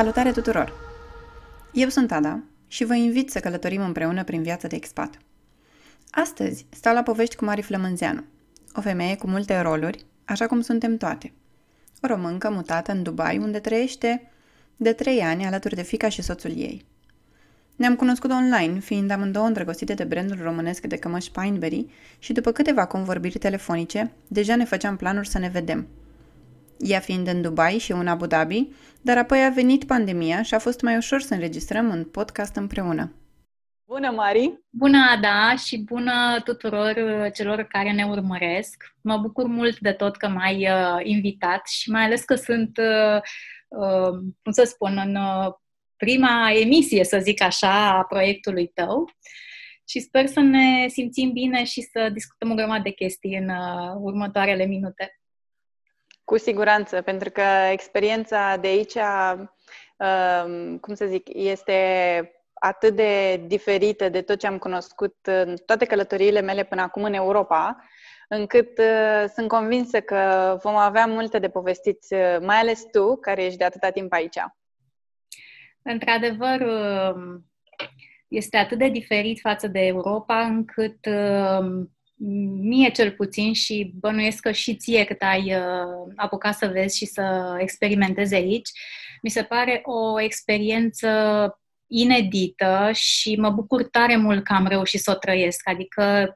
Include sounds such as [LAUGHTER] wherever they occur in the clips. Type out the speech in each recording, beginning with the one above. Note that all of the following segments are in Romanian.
Salutare tuturor! Eu sunt Ada și vă invit să călătorim împreună prin viața de expat. Astăzi stau la povești cu Mari Flămânzeanu, o femeie cu multe roluri, așa cum suntem toate. O româncă mutată în Dubai, unde trăiește de trei ani alături de fica și soțul ei. Ne-am cunoscut online, fiind amândouă îndrăgostite de brandul românesc de cămăși Pineberry și după câteva convorbiri telefonice, deja ne făceam planuri să ne vedem – ea fiind în Dubai și eu în Abu Dhabi, dar apoi a venit pandemia și a fost mai ușor să înregistrăm un podcast împreună. Bună, Mari! Bună, Ada, și bună tuturor uh, celor care ne urmăresc. Mă bucur mult de tot că m-ai uh, invitat și mai ales că sunt, uh, uh, cum să spun, în uh, prima emisie, să zic așa, a proiectului tău. Și sper să ne simțim bine și să discutăm o grămadă de chestii în uh, următoarele minute. Cu siguranță, pentru că experiența de aici, um, cum să zic, este atât de diferită de tot ce am cunoscut în toate călătoriile mele până acum în Europa, încât uh, sunt convinsă că vom avea multe de povestit, uh, mai ales tu, care ești de atâta timp aici. Într-adevăr, um, este atât de diferit față de Europa, încât um, mie cel puțin și bănuiesc că și ție cât ai uh, apucat să vezi și să experimentezi aici, mi se pare o experiență inedită și mă bucur tare mult că am reușit să o trăiesc. Adică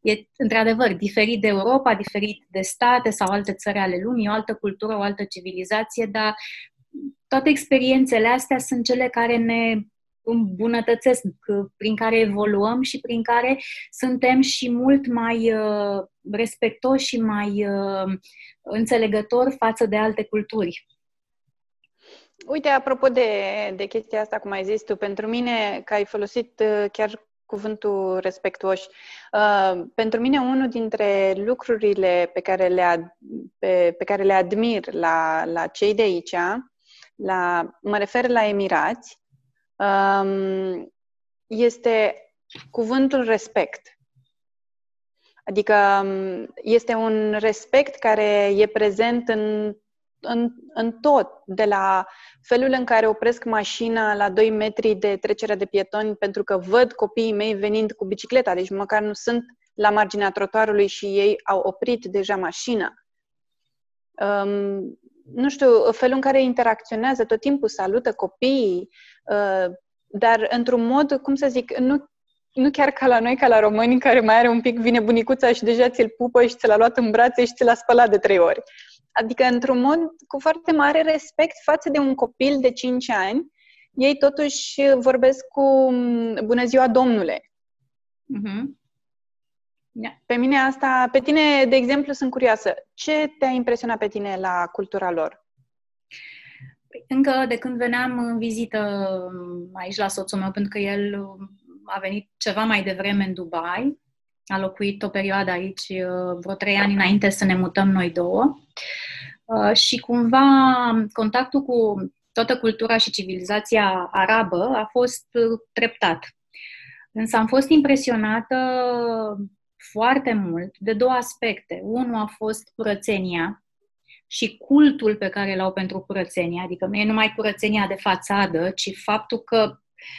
e într-adevăr diferit de Europa, diferit de state sau alte țări ale lumii, o altă cultură, o altă civilizație, dar toate experiențele astea sunt cele care ne îmbunătățesc, prin care evoluăm și prin care suntem și mult mai uh, respectoși și mai uh, înțelegători față de alte culturi. Uite, apropo de, de chestia asta, cum ai zis tu, pentru mine, că ai folosit uh, chiar cuvântul respectuoși, uh, pentru mine unul dintre lucrurile pe care le, ad, pe, pe care le admir la, la cei de aici, la, mă refer la Emirați, um, este cuvântul respect. Adică um, este un respect care e prezent în, în, în tot, de la felul în care opresc mașina la 2 metri de trecerea de pietoni pentru că văd copiii mei venind cu bicicleta, deci măcar nu sunt la marginea trotuarului și ei au oprit deja mașina. Um, nu știu, felul în care interacționează, tot timpul salută copiii, uh, dar într-un mod, cum să zic, nu, nu chiar ca la noi, ca la români, care mai are un pic, vine bunicuța și deja ți-l pupă și ți l-a luat în brațe și ți l-a spălat de trei ori. Adică, într-un mod, cu foarte mare respect față de un copil de 5 ani, ei totuși vorbesc cu mm, bună ziua, domnule. Uh-huh. Yeah. Pe mine asta, pe tine, de exemplu, sunt curioasă. Ce te-a impresionat pe tine la cultura lor? Păi, încă de când veneam în vizită aici la soțul meu, pentru că el a venit ceva mai devreme în Dubai, a locuit o perioadă aici, vreo trei ani înainte să ne mutăm noi două. Uh, și cumva contactul cu toată cultura și civilizația arabă a fost treptat. Însă am fost impresionată foarte mult de două aspecte. Unul a fost curățenia și cultul pe care l-au pentru curățenie, adică nu e numai curățenia de fațadă, ci faptul că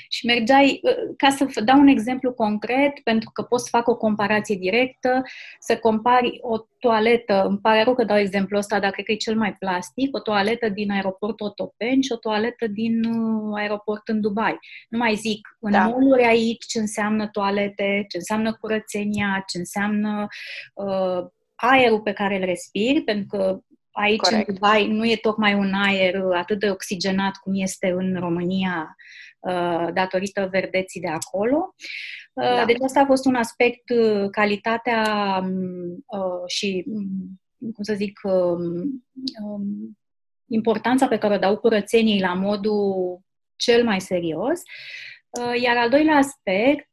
și mergeai, ă, ca să dau un exemplu concret, pentru că pot să fac o comparație directă, să compari o toaletă, îmi pare rău că dau exemplu ăsta, dar cred că e cel mai plastic, o toaletă din aeroport Otopeni și o toaletă din uh, aeroport în Dubai. Nu mai zic, în da. moluri aici ce înseamnă toalete, ce înseamnă curățenia, ce înseamnă uh, aerul pe care îl respiri, pentru că aici Corect. în Dubai nu e tocmai un aer atât de oxigenat cum este în România Uh, datorită verdeții de acolo. Uh, da. Deci asta a fost un aspect, uh, calitatea um, și, um, cum să zic, um, importanța pe care o dau curățeniei la modul cel mai serios. Iar al doilea aspect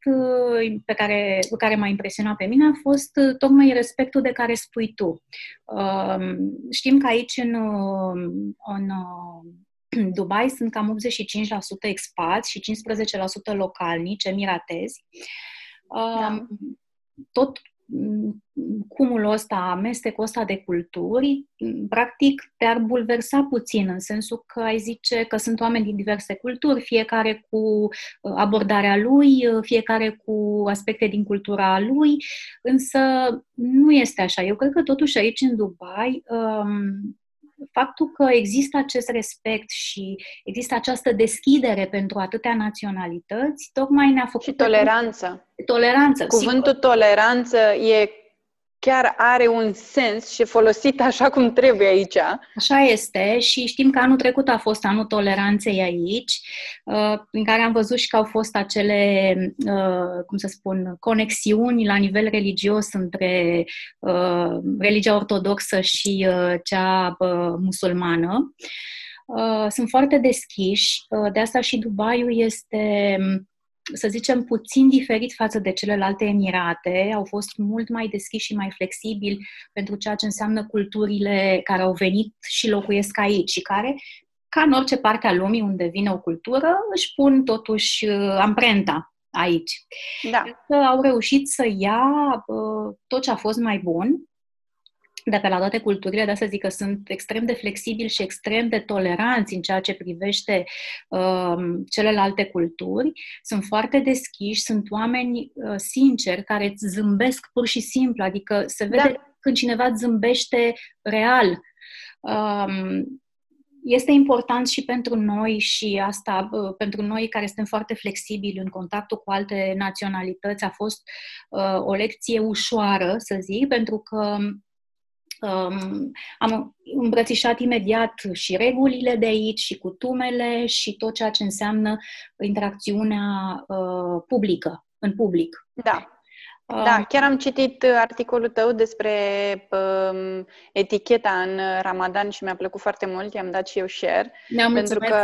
pe care, pe care m-a impresionat pe mine a fost tocmai respectul de care spui tu. Știm că aici în, în [CLEARS THROAT] Dubai sunt cam 85% expați și 15% localnici, emiratezi. Da. Tot cumulul ăsta, amestecul ăsta de culturi, practic te-ar bulversa puțin, în sensul că ai zice că sunt oameni din diverse culturi, fiecare cu uh, abordarea lui, uh, fiecare cu aspecte din cultura lui, însă nu este așa. Eu cred că totuși aici în Dubai um, faptul că există acest respect și există această deschidere pentru atâtea naționalități, tocmai ne-a făcut... Și toleranță. Toleranță. Cuvântul sigur. toleranță e chiar are un sens și folosit așa cum trebuie aici. Așa este și știm că anul trecut a fost anul toleranței aici, uh, în care am văzut și că au fost acele, uh, cum să spun, conexiuni la nivel religios între uh, religia ortodoxă și cea musulmană. Sunt foarte deschiși, de asta și Dubaiul este să zicem, puțin diferit față de celelalte Emirate, au fost mult mai deschiși și mai flexibili pentru ceea ce înseamnă culturile care au venit și locuiesc aici și care, ca în orice parte a lumii unde vine o cultură, își pun totuși uh, amprenta aici. Da. Au reușit să ia uh, tot ce a fost mai bun de pe la toate culturile, de să zic că sunt extrem de flexibili și extrem de toleranți în ceea ce privește uh, celelalte culturi, sunt foarte deschiși, sunt oameni uh, sinceri care îți zâmbesc pur și simplu, adică se vede da. când cineva îți zâmbește real. Um, este important și pentru noi și asta, uh, pentru noi care suntem foarte flexibili în contactul cu alte naționalități, a fost uh, o lecție ușoară, să zic, pentru că Um, am îmbrățișat imediat și regulile de aici, și cutumele, și tot ceea ce înseamnă interacțiunea uh, publică, în public. Da. Da, chiar am citit articolul tău despre um, eticheta în Ramadan și mi-a plăcut foarte mult, i-am dat și eu share. Ne-am pentru că,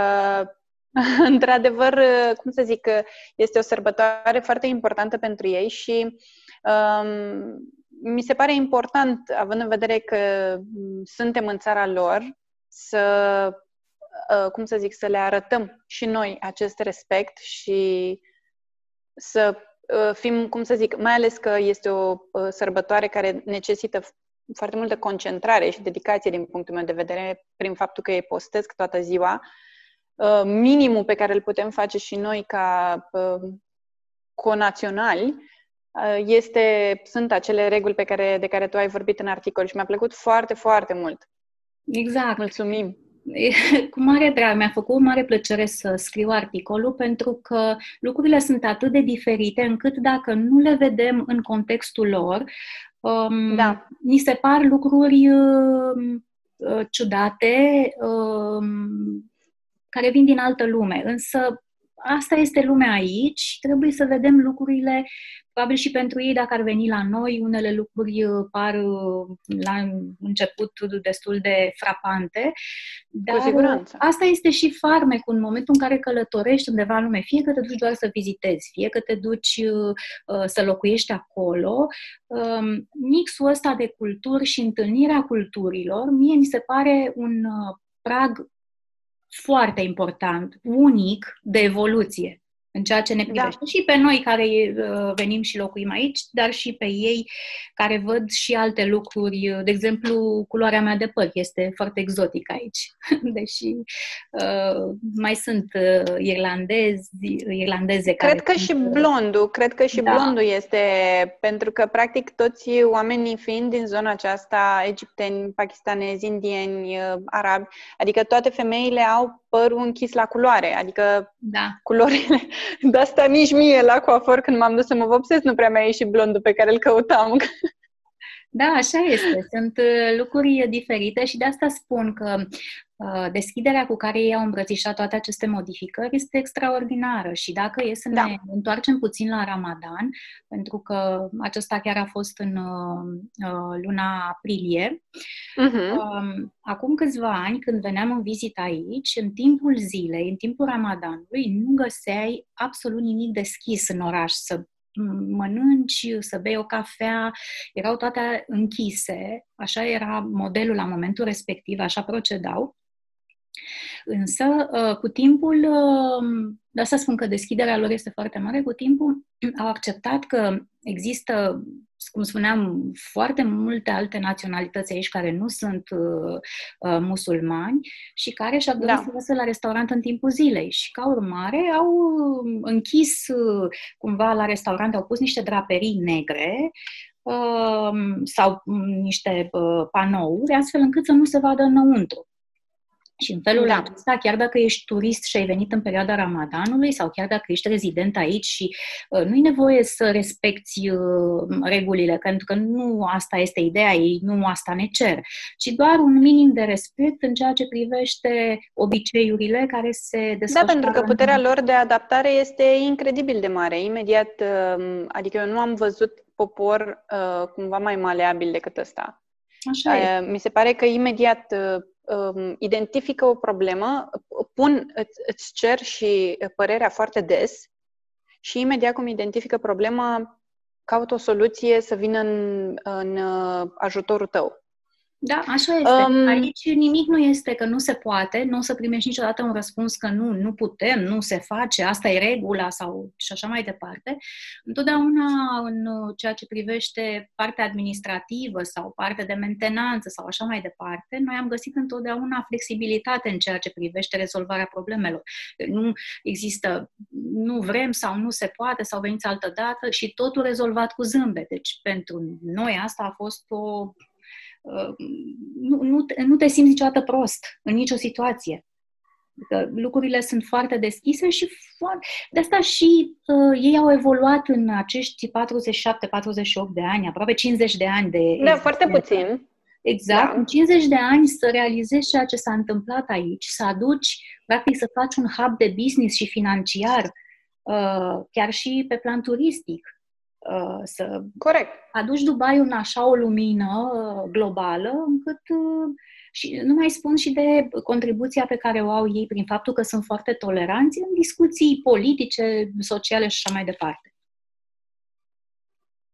[LAUGHS] într-adevăr, cum să zic, este o sărbătoare foarte importantă pentru ei și um, mi se pare important, având în vedere că suntem în țara lor, să, uh, cum să zic, să le arătăm și noi acest respect și să uh, fim, cum să zic, mai ales că este o uh, sărbătoare care necesită foarte multă concentrare și dedicație din punctul meu de vedere, prin faptul că ei postesc toată ziua. Minimul pe care îl putem face și noi ca conaționali Uh, este, sunt acele reguli pe care, de care tu ai vorbit în articol și mi-a plăcut foarte, foarte mult. Exact. Mulțumim! [LAUGHS] Cu mare drag, mi-a făcut o mare plăcere să scriu articolul pentru că lucrurile sunt atât de diferite încât dacă nu le vedem în contextul lor, um, da. ni se par lucruri um, uh, ciudate um, care vin din altă lume. Însă asta este lumea aici, trebuie să vedem lucrurile Probabil și pentru ei, dacă ar veni la noi, unele lucruri uh, par uh, la început destul de frapante. Dar Cu siguranță. asta este și farmecul în momentul în care călătorești undeva în lume. Fie că te duci doar să vizitezi, fie că te duci uh, să locuiești acolo. Um, mixul ăsta de culturi și întâlnirea culturilor, mie mi se pare un prag foarte important, unic de evoluție în ceea ce ne da. privește. Da. Și pe noi care uh, venim și locuim aici, dar și pe ei care văd și alte lucruri. De exemplu, culoarea mea de păr este foarte exotică aici, [LAUGHS] deși uh, mai sunt uh, irlandezi, irlandeze care Cred că sunt, și uh, blondul, cred că și da. blondul este, pentru că practic toți oamenii fiind din zona aceasta, egipteni, pakistanezi, indieni, uh, arabi, adică toate femeile au părul închis la culoare, adică da. culorile. [LAUGHS] De asta nici mie la coafor, când m-am dus să mă vopsesc, nu prea mi-a ieșit blondul pe care îl căutam. Da, așa este. Sunt uh, lucruri diferite și de asta spun că uh, deschiderea cu care ei au îmbrățișat toate aceste modificări este extraordinară și dacă e să da. ne întoarcem puțin la Ramadan, pentru că acesta chiar a fost în uh, luna aprilie, uh-huh. acum câțiva ani, când veneam în vizită aici, în timpul zilei, în timpul Ramadanului, nu găseai absolut nimic deschis în oraș să mănânci, să bei o cafea, erau toate închise, așa era modelul la momentul respectiv, așa procedau. Însă, uh, cu timpul, uh, de asta spun că deschiderea lor este foarte mare, cu timpul [CLEARS THROAT] au acceptat că există, cum spuneam, foarte multe alte naționalități aici care nu sunt uh, uh, musulmani și care și-au dorit da. să iasă la restaurant în timpul zilei. Și ca urmare au închis uh, cumva la restaurant, au pus niște draperii negre uh, sau niște uh, panouri, astfel încât să nu se vadă înăuntru. Și în felul da. acesta, chiar dacă ești turist și ai venit în perioada Ramadanului sau chiar dacă ești rezident aici și uh, nu e nevoie să respecti uh, regulile, pentru că nu asta este ideea ei, nu asta ne cer, ci doar un minim de respect în ceea ce privește obiceiurile care se desfășoară. Da, pentru că puterea lor de adaptare este incredibil de mare. Imediat, uh, adică eu nu am văzut popor uh, cumva mai maleabil decât ăsta. Așa e. Uh, mi se pare că imediat uh, um, identifică o problemă, pun, îți, îți cer și părerea foarte des și imediat cum identifică problema, caut o soluție să vină în, în uh, ajutorul tău. Da, așa este. Um, Aici nimic nu este că nu se poate, nu o să primești niciodată un răspuns că nu, nu putem, nu se face, asta e regula sau și așa mai departe. Întotdeauna în ceea ce privește partea administrativă sau partea de mentenanță sau așa mai departe, noi am găsit întotdeauna flexibilitate în ceea ce privește rezolvarea problemelor. Nu există, nu vrem sau nu se poate sau veniți altă dată și totul rezolvat cu zâmbet. Deci pentru noi asta a fost o nu, nu, nu te simți niciodată prost în nicio situație. Adică lucrurile sunt foarte deschise și foarte... de asta și uh, ei au evoluat în acești 47-48 de ani, aproape 50 de ani de... Da, foarte puțin. Exact, da. în 50 de ani să realizezi ceea ce s-a întâmplat aici, să aduci, practic să faci un hub de business și financiar, uh, chiar și pe plan turistic Uh, să Corect. aduci Dubai în așa o lumină uh, globală încât uh, și nu mai spun și de contribuția pe care o au ei prin faptul că sunt foarte toleranți în discuții politice, sociale și așa mai departe.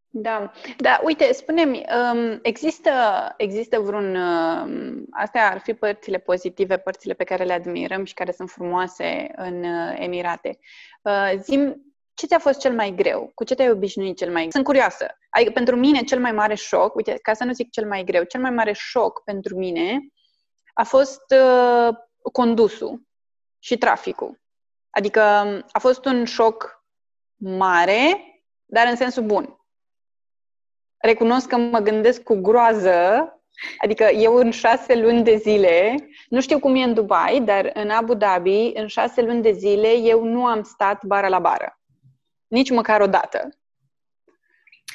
Da, da, uite, spune-mi, um, există, există vreun, um, astea ar fi părțile pozitive, părțile pe care le admirăm și care sunt frumoase în Emirate. Zim, ce ți-a fost cel mai greu? Cu ce te-ai obișnuit cel mai greu? Sunt curioasă. Adică pentru mine cel mai mare șoc, uite, ca să nu zic cel mai greu, cel mai mare șoc pentru mine a fost uh, condusul și traficul. Adică a fost un șoc mare, dar în sensul bun. Recunosc că mă gândesc cu groază, adică eu în șase luni de zile, nu știu cum e în Dubai, dar în Abu Dhabi, în șase luni de zile, eu nu am stat bara la bară nici măcar o dată.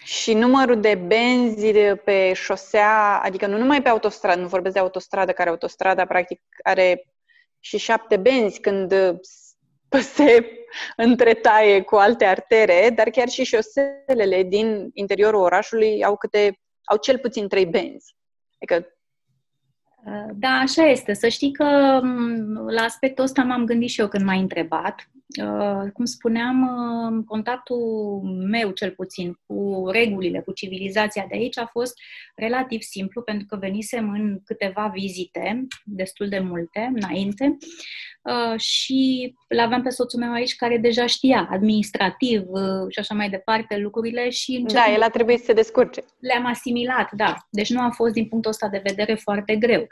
Și numărul de benzi pe șosea, adică nu numai pe autostradă, nu vorbesc de autostradă, care autostrada practic are și șapte benzi când se întretaie cu alte artere, dar chiar și șoselele din interiorul orașului au câte, au cel puțin trei benzi. Adică da, așa este. Să știi că la aspectul ăsta m-am gândit și eu când m-ai întrebat. Uh, cum spuneam, uh, contactul meu, cel puțin, cu regulile, cu civilizația de aici a fost relativ simplu, pentru că venisem în câteva vizite, destul de multe, înainte, uh, și l aveam pe soțul meu aici care deja știa administrativ și așa mai departe lucrurile și... Da, el a trebuit să se descurce. Le-am asimilat, da. Deci nu a fost din punctul ăsta de vedere foarte greu.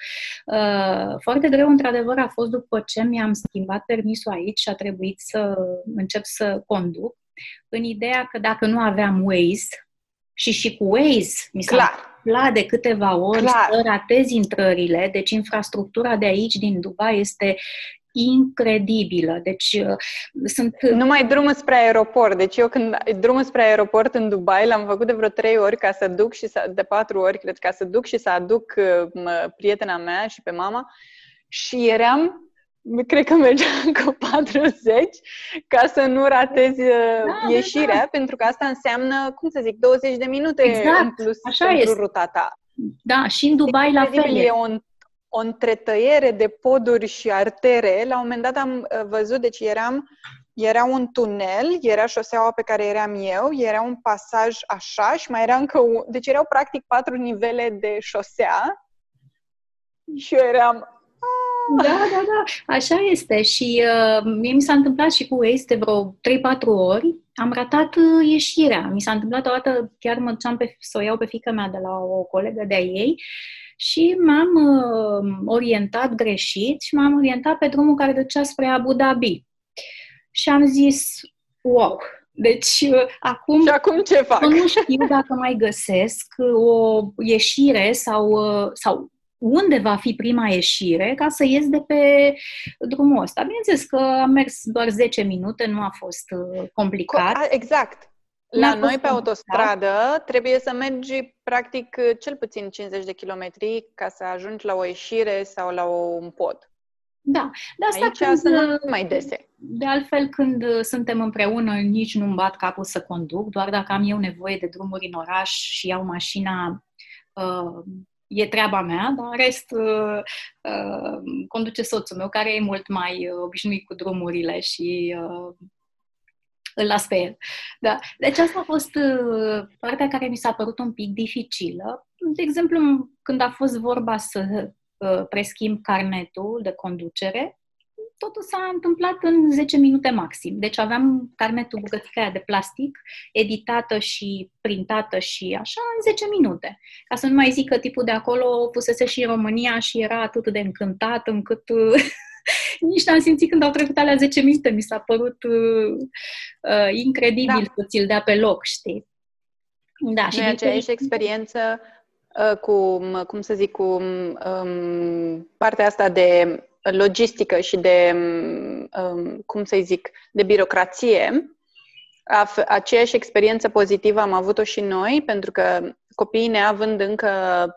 Foarte greu, într-adevăr, a fost după ce mi-am schimbat permisul aici și a trebuit să încep să conduc, în ideea că dacă nu aveam Waze, și și cu Waze mi s-a întâmplat de câteva ori Clar. să ratez intrările, deci infrastructura de aici, din Dubai, este incredibilă. Deci uh, sunt... Numai drumul spre aeroport. Deci eu când drumul spre aeroport în Dubai l-am făcut de vreo trei ori ca să duc și să, de patru ori, cred, ca să duc și să aduc uh, prietena mea și pe mama și eram cred că mergeam [LAUGHS] cu 40 ca să nu ratezi uh, da, da, ieșirea, da, da. pentru că asta înseamnă, cum să zic, 20 de minute exact, în plus așa pentru este. ruta ta. Da, și în Dubai la fel. E o, o întretăiere de poduri și artere. La un moment dat am uh, văzut, deci eram, era un tunel, era șoseaua pe care eram eu, era un pasaj așa și mai era încă un... Deci erau practic patru nivele de șosea și eu eram Da, da, da, așa este. Și uh, mie mi s-a întâmplat și cu ei de vreo 3-4 ori. Am ratat uh, ieșirea. Mi s-a întâmplat o dată, chiar mă duceam pe, să o iau pe fică mea de la o colegă de-a ei și m-am uh, orientat greșit și m-am orientat pe drumul care ducea spre Abu Dhabi. Și am zis, wow, deci, uh, acum... Și acum ce fac? Nu știu dacă mai găsesc o ieșire sau, uh, sau unde va fi prima ieșire ca să ies de pe drumul ăsta. Bineînțeles că am mers doar 10 minute, nu a fost uh, complicat. Exact. La noi pe autostradă trebuie să mergi practic cel puțin 50 de kilometri ca să ajungi la o ieșire sau la un pod. Da, de asta Aici când, sunt mai dese. De altfel, când suntem împreună, nici nu-mi bat capul să conduc, doar dacă am eu nevoie de drumuri în oraș și iau mașina, uh, e treaba mea, dar în rest uh, uh, conduce soțul meu, care e mult mai obișnuit cu drumurile și uh, îl las pe el. Da. Deci asta a fost uh, partea care mi s-a părut un pic dificilă. De exemplu, când a fost vorba să uh, preschimb carnetul de conducere, totul s-a întâmplat în 10 minute maxim. Deci aveam carnetul bucățica aia de plastic, editată și printată și așa în 10 minute. Ca să nu mai zic că tipul de acolo pusese și în România și era atât de încântat încât [LAUGHS] [LAUGHS] nici n-am simțit când au trecut alea 10 minute. Mi s-a părut uh, uh, incredibil da. să ți-l dea pe loc, știi? Da, și aceeași experiență uh, cu, cum să zic, cu um, partea asta de logistică și de, um, cum să zic, de birocrație, aceeași experiență pozitivă am avut-o și noi, pentru că copiii neavând încă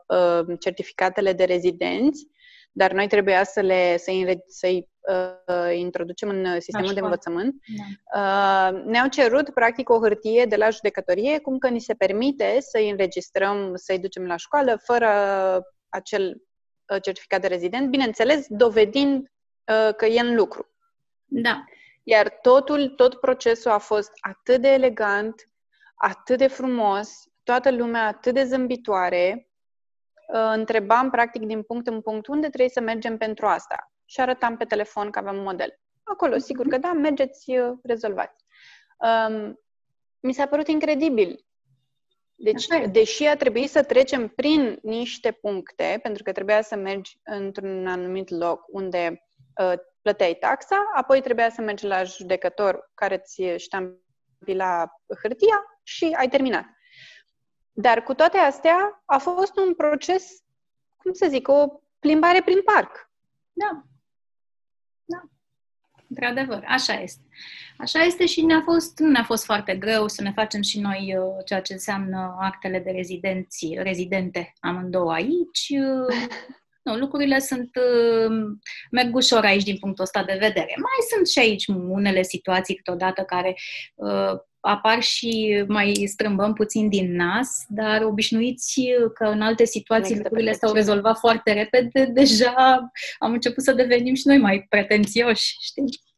uh, certificatele de rezidenți, dar noi trebuia să le, să-i, să-i uh, introducem în sistemul Așa. de învățământ, da. uh, ne-au cerut practic o hârtie de la judecătorie, cum că ni se permite să-i înregistrăm, să-i ducem la școală fără acel uh, certificat de rezident, bineînțeles, dovedind uh, că e în lucru. Da. Iar totul, tot procesul a fost atât de elegant, atât de frumos, toată lumea atât de zâmbitoare, uh, întrebam practic din punct în punct unde trebuie să mergem pentru asta. Și arătam pe telefon că avem un model. Acolo, sigur că da, mergeți, uh, rezolvați. Um, mi s-a părut incredibil. Deci, deși a trebuit să trecem prin niște puncte, pentru că trebuia să mergi într-un anumit loc unde uh, plăteai taxa, apoi trebuia să mergi la judecător care ți ștampila hârtia și ai terminat. Dar cu toate astea a fost un proces, cum să zic, o plimbare prin parc. Da. Da. Într-adevăr, așa este. Așa este și ne-a fost, nu ne-a fost foarte greu să ne facem și noi uh, ceea ce înseamnă actele de rezidenți, rezidente amândouă aici. Uh, [LAUGHS] nu, lucrurile sunt, uh, merg ușor aici din punctul ăsta de vedere. Mai sunt și aici unele situații câteodată care uh, apar și mai strâmbăm puțin din nas, dar obișnuiți că în alte situații lucrurile s-au rezolvat foarte repede, [LAUGHS] deja am început să devenim și noi mai pretențioși, știi?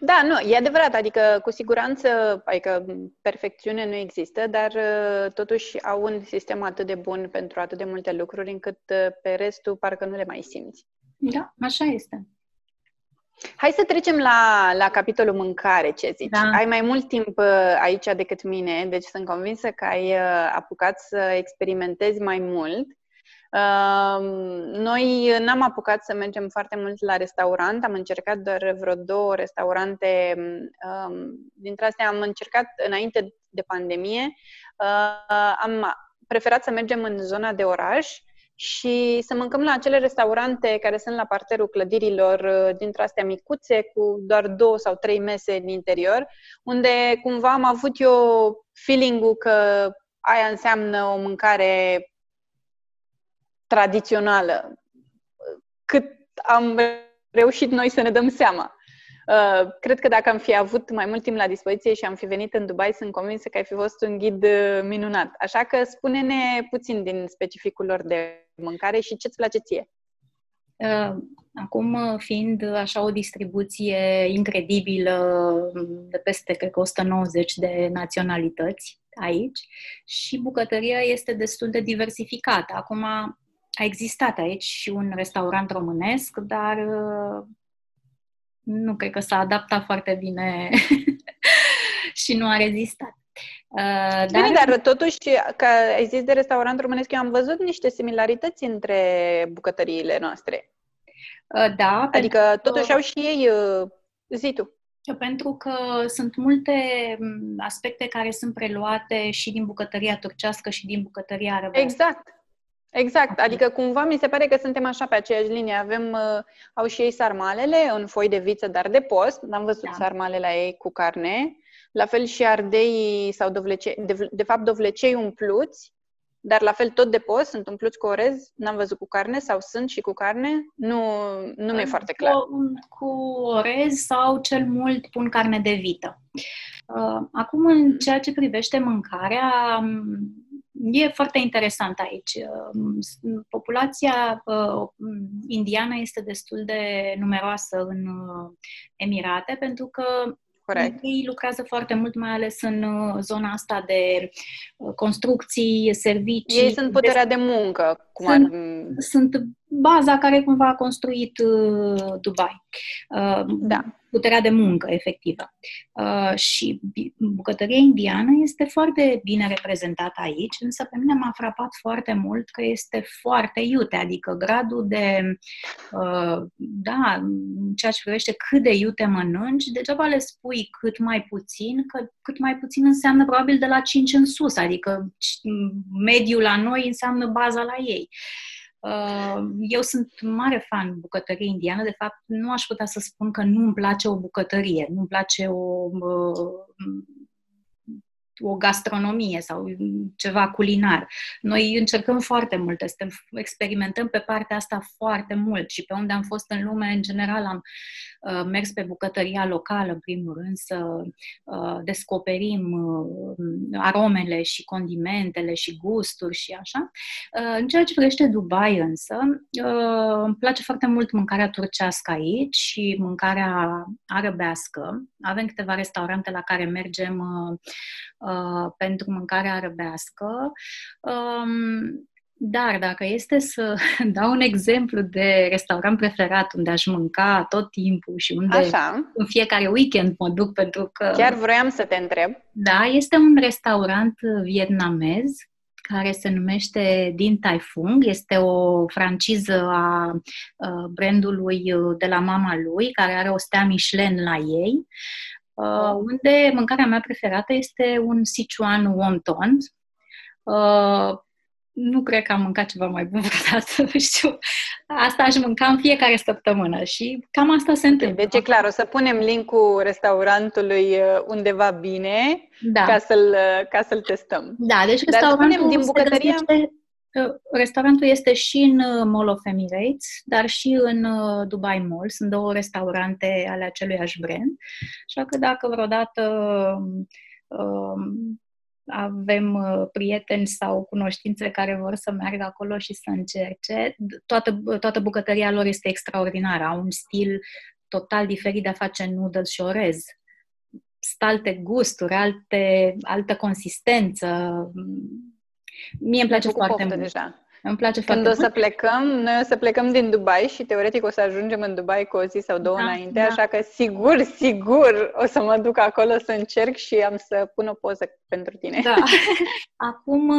Da, nu, e adevărat, adică cu siguranță, adică perfecțiune nu există, dar uh, totuși au un sistem atât de bun pentru atât de multe lucruri încât uh, pe restul parcă nu le mai simți. Da, așa este. Hai să trecem la, la capitolul mâncare, ce zici? Da. Ai mai mult timp uh, aici decât mine, deci sunt convinsă că ai apucat să experimentezi mai mult. Noi n-am apucat să mergem foarte mult la restaurant, am încercat doar vreo două restaurante, dintre astea am încercat înainte de pandemie, am preferat să mergem în zona de oraș și să mâncăm la acele restaurante care sunt la parterul clădirilor, dintre astea micuțe, cu doar două sau trei mese în interior, unde cumva am avut eu feeling-ul că aia înseamnă o mâncare tradițională, cât am reușit noi să ne dăm seama. Uh, cred că dacă am fi avut mai mult timp la dispoziție și am fi venit în Dubai, sunt convinsă că ai fi fost un ghid uh, minunat. Așa că spune-ne puțin din specificul lor de mâncare și ce-ți place ție. Uh, acum, fiind așa o distribuție incredibilă de peste, cred că 190 de naționalități aici și bucătăria este destul de diversificată. Acum, a existat aici și un restaurant românesc, dar uh, nu cred că s-a adaptat foarte bine [LAUGHS] și nu a rezistat. Uh, dar... Bine, dar totuși, că ai zis de restaurant românesc, eu am văzut niște similarități între bucătăriile noastre. Uh, da. Adică pentru... totuși au și ei uh, zi tu. Pentru că sunt multe mm, aspecte care sunt preluate și din bucătăria turcească și din bucătăria arabă. Exact. Exact, adică cumva mi se pare că suntem așa pe aceeași linie. Avem, uh, au și ei sarmalele în foi de viță, dar de post. N-am văzut da. sarmale la ei cu carne. La fel și ardei sau dovlecei, de, de fapt dovlecei umpluți, dar la fel tot de post, sunt umpluți cu orez, n-am văzut cu carne sau sunt și cu carne, nu, nu mi-e foarte clar. Cu, cu orez sau cel mult pun carne de vită. Uh, acum, în ceea ce privește mâncarea, E foarte interesant aici. Uh, populația uh, indiană este destul de numeroasă în uh, Emirate pentru că Corect. Ei lucrează foarte mult, mai ales în zona asta de construcții, servicii. Ei sunt puterea de, de muncă. Cum sunt, ar... sunt baza care cumva a construit uh, Dubai. Uh, da puterea de muncă efectivă. Uh, și bucătăria indiană este foarte bine reprezentată aici, însă pe mine m-a frapat foarte mult că este foarte iute, adică gradul de, uh, da, în ceea ce privește cât de iute mănânci, degeaba le spui cât mai puțin, că cât mai puțin înseamnă probabil de la 5 în sus, adică mediul la noi înseamnă baza la ei. Uh, Uh, eu sunt mare fan bucătărie indiană, de fapt nu aș putea să spun că nu îmi place o bucătărie, nu îmi place o uh, o gastronomie sau ceva culinar. Noi încercăm foarte mult, suntem, experimentăm pe partea asta foarte mult și pe unde am fost în lume, în general, am uh, mers pe bucătăria locală, în primul rând, să uh, descoperim uh, aromele și condimentele și gusturi și așa. Uh, în ceea ce privește Dubai însă, uh, îmi place foarte mult mâncarea turcească aici și mâncarea arăbească. Avem câteva restaurante la care mergem uh, Uh, pentru mâncarea arăbească. Um, dar dacă este să [LAUGHS] dau un exemplu de restaurant preferat unde aș mânca tot timpul și unde Așa. în fiecare weekend mă duc pentru că... Chiar vroiam să te întreb. Da, este un restaurant vietnamez care se numește Din Tai Fung. Este o franciză a brandului de la mama lui, care are o stea Michelin la ei uh, unde mâncarea mea preferată este un Sichuan wonton. Uh, nu cred că am mâncat ceva mai bun [LAUGHS] vreodată, nu știu. Asta aș mânca în fiecare săptămână și cam asta se întâmplă. Deci e clar, o să punem linkul restaurantului uh, undeva bine da. ca, să-l, uh, ca să-l testăm. Da, deci Dar restaurantul din bucătăria... se găsește Restaurantul este și în uh, Mall of Emirates, dar și în uh, Dubai Mall. Sunt două restaurante ale aceluiași brand. Așa că dacă vreodată um, avem uh, prieteni sau cunoștințe care vor să meargă acolo și să încerce, toată, toată bucătăria lor este extraordinară. Au un stil total diferit de a face noodles și orez. Sunt alte gusturi, alte, altă consistență Mie îmi place foarte mult. Deja. Îmi place Când foarte o să plecăm, noi o să plecăm din Dubai și teoretic o să ajungem în Dubai cu o zi sau două da, înainte, da. așa că sigur, sigur o să mă duc acolo să încerc și am să pun o poză pentru tine. Da. [LAUGHS] [LAUGHS] Acum,